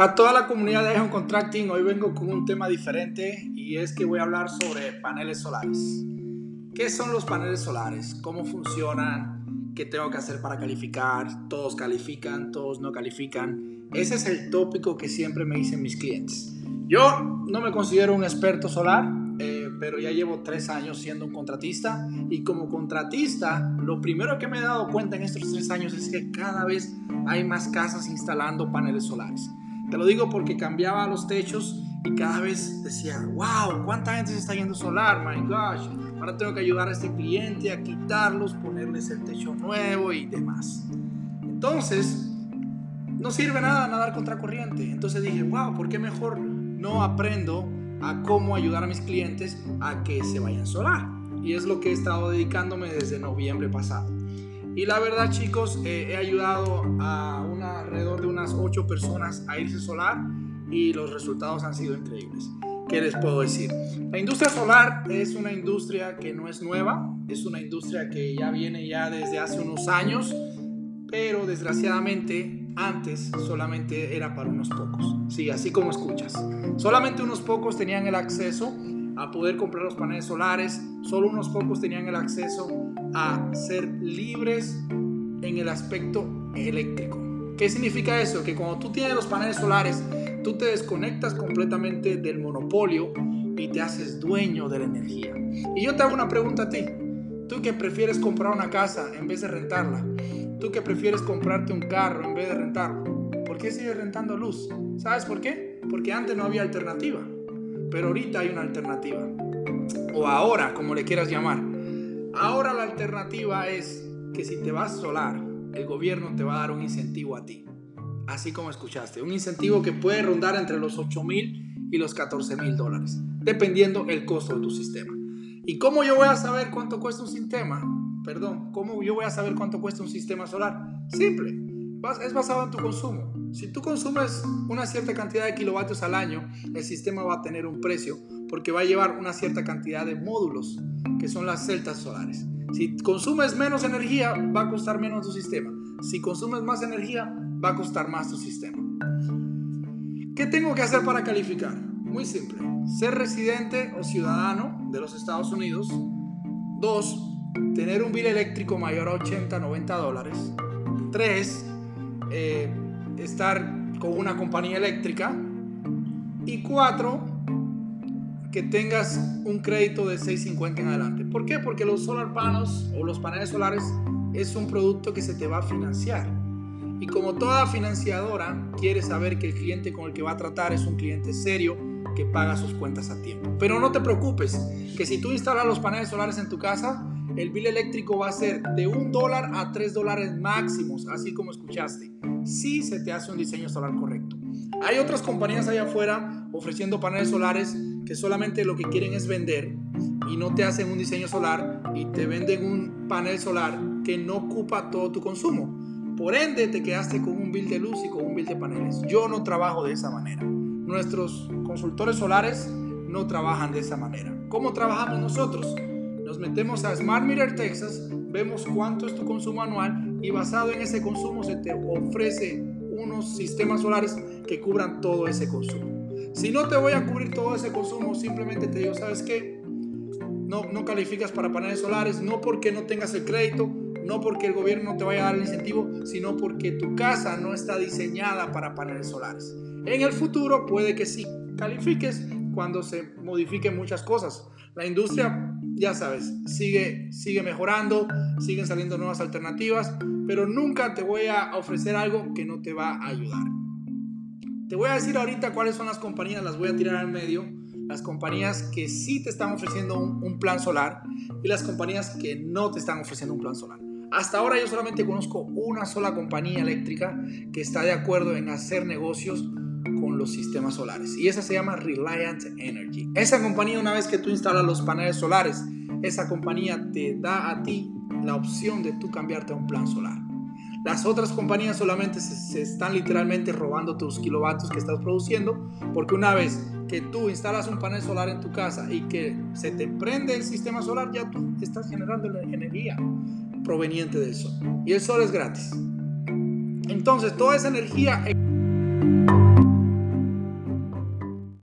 A toda la comunidad de Ion Contracting, hoy vengo con un tema diferente y es que voy a hablar sobre paneles solares. ¿Qué son los paneles solares? ¿Cómo funcionan? ¿Qué tengo que hacer para calificar? ¿Todos califican? ¿Todos no califican? Ese es el tópico que siempre me dicen mis clientes. Yo no me considero un experto solar, eh, pero ya llevo tres años siendo un contratista y como contratista lo primero que me he dado cuenta en estos tres años es que cada vez hay más casas instalando paneles solares. Te lo digo porque cambiaba los techos y cada vez decía, wow, ¿cuánta gente se está yendo solar? My gosh, ahora tengo que ayudar a este cliente a quitarlos, ponerles el techo nuevo y demás. Entonces, no sirve nada nadar contra corriente. Entonces dije, wow, ¿por qué mejor no aprendo a cómo ayudar a mis clientes a que se vayan solar? Y es lo que he estado dedicándome desde noviembre pasado. Y la verdad, chicos, eh, he ayudado a una, alrededor de unas 8 personas a irse solar y los resultados han sido increíbles. ¿Qué les puedo decir? La industria solar es una industria que no es nueva, es una industria que ya viene ya desde hace unos años, pero desgraciadamente antes solamente era para unos pocos. Sí, así como escuchas. Solamente unos pocos tenían el acceso a poder comprar los paneles solares, solo unos pocos tenían el acceso a ser libres en el aspecto eléctrico. ¿Qué significa eso? Que cuando tú tienes los paneles solares, tú te desconectas completamente del monopolio y te haces dueño de la energía. Y yo te hago una pregunta a ti. Tú que prefieres comprar una casa en vez de rentarla. Tú que prefieres comprarte un carro en vez de rentarlo. ¿Por qué sigues rentando luz? ¿Sabes por qué? Porque antes no había alternativa. Pero ahorita hay una alternativa. O ahora, como le quieras llamar. Ahora la alternativa es que si te vas solar, el gobierno te va a dar un incentivo a ti. Así como escuchaste, un incentivo que puede rondar entre los 8 mil y los 14 mil dólares, dependiendo el costo de tu sistema. ¿Y cómo yo voy a saber cuánto cuesta un sistema? Perdón, ¿cómo yo voy a saber cuánto cuesta un sistema solar? Simple, es basado en tu consumo. Si tú consumes una cierta cantidad de kilovatios al año, el sistema va a tener un precio porque va a llevar una cierta cantidad de módulos, que son las celdas solares. Si consumes menos energía, va a costar menos tu sistema. Si consumes más energía, va a costar más tu sistema. ¿Qué tengo que hacer para calificar? Muy simple. Ser residente o ciudadano de los Estados Unidos. Dos, tener un bill eléctrico mayor a 80, 90 dólares. Tres, eh, estar con una compañía eléctrica. Y cuatro, que tengas un crédito de 650 en adelante. ¿Por qué? Porque los solar panels o los paneles solares es un producto que se te va a financiar. Y como toda financiadora, quiere saber que el cliente con el que va a tratar es un cliente serio que paga sus cuentas a tiempo. Pero no te preocupes, que si tú instalas los paneles solares en tu casa, el bill eléctrico va a ser de un dólar a tres dólares máximos, así como escuchaste, si se te hace un diseño solar correcto. Hay otras compañías allá afuera ofreciendo paneles solares que solamente lo que quieren es vender y no te hacen un diseño solar y te venden un panel solar que no ocupa todo tu consumo. Por ende, te quedaste con un bill de luz y con un bill de paneles. Yo no trabajo de esa manera. Nuestros consultores solares no trabajan de esa manera. ¿Cómo trabajamos nosotros? Nos metemos a Smart Meter Texas, vemos cuánto es tu consumo anual y basado en ese consumo se te ofrece unos sistemas solares que cubran todo ese consumo. Si no te voy a cubrir todo ese consumo, simplemente te digo, ¿sabes qué? No, no calificas para paneles solares, no porque no tengas el crédito, no porque el gobierno no te vaya a dar el incentivo, sino porque tu casa no está diseñada para paneles solares. En el futuro puede que sí califiques cuando se modifiquen muchas cosas. La industria ya sabes, sigue, sigue mejorando, siguen saliendo nuevas alternativas, pero nunca te voy a ofrecer algo que no te va a ayudar. Te voy a decir ahorita cuáles son las compañías, las voy a tirar al medio, las compañías que sí te están ofreciendo un, un plan solar y las compañías que no te están ofreciendo un plan solar. Hasta ahora yo solamente conozco una sola compañía eléctrica que está de acuerdo en hacer negocios con los sistemas solares. Y esa se llama Reliant Energy. Esa compañía, una vez que tú instalas los paneles solares, esa compañía te da a ti la opción de tú cambiarte a un plan solar. Las otras compañías solamente se, están literalmente robando tus kilovatios que estás produciendo, porque una vez que tú instalas un panel solar en tu casa y que se te prende el sistema solar, ya tú estás generando la energía proveniente del sol. Y el sol es gratis. Entonces, toda esa energía